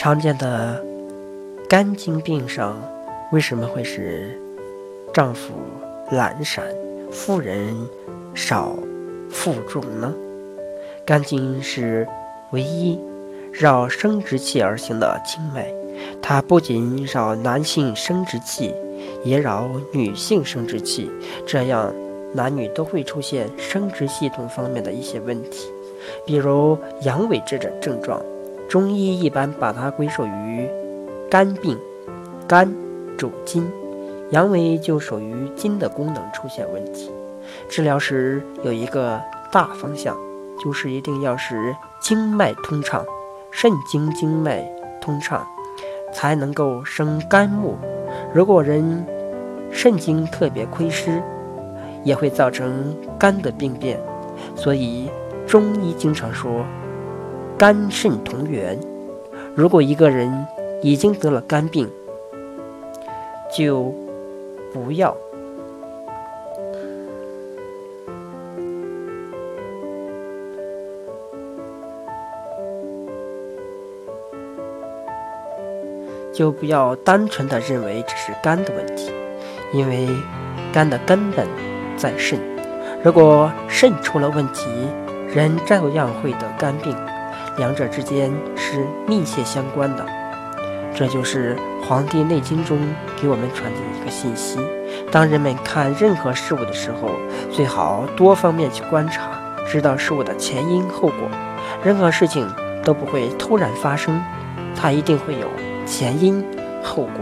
常见的肝经病上，为什么会使丈夫懒散，妇人少负重呢？肝经是唯一绕生殖器而行的经脉，它不仅绕男性生殖器，也绕女性生殖器，这样男女都会出现生殖系统方面的一些问题，比如阳痿这种症状。中医一般把它归属于肝病，肝主筋，阳痿就属于筋的功能出现问题。治疗时有一个大方向。就是一定要使经脉通畅，肾经经脉通畅，才能够生肝木。如果人肾经特别亏失，也会造成肝的病变。所以中医经常说肝肾同源。如果一个人已经得了肝病，就不要。就不要单纯的认为只是肝的问题，因为肝的根本在肾。如果肾出了问题，人照样会得肝病，两者之间是密切相关的。这就是《黄帝内经》中给我们传递的一个信息：当人们看任何事物的时候，最好多方面去观察，知道事物的前因后果。任何事情都不会突然发生，它一定会有。前因后果。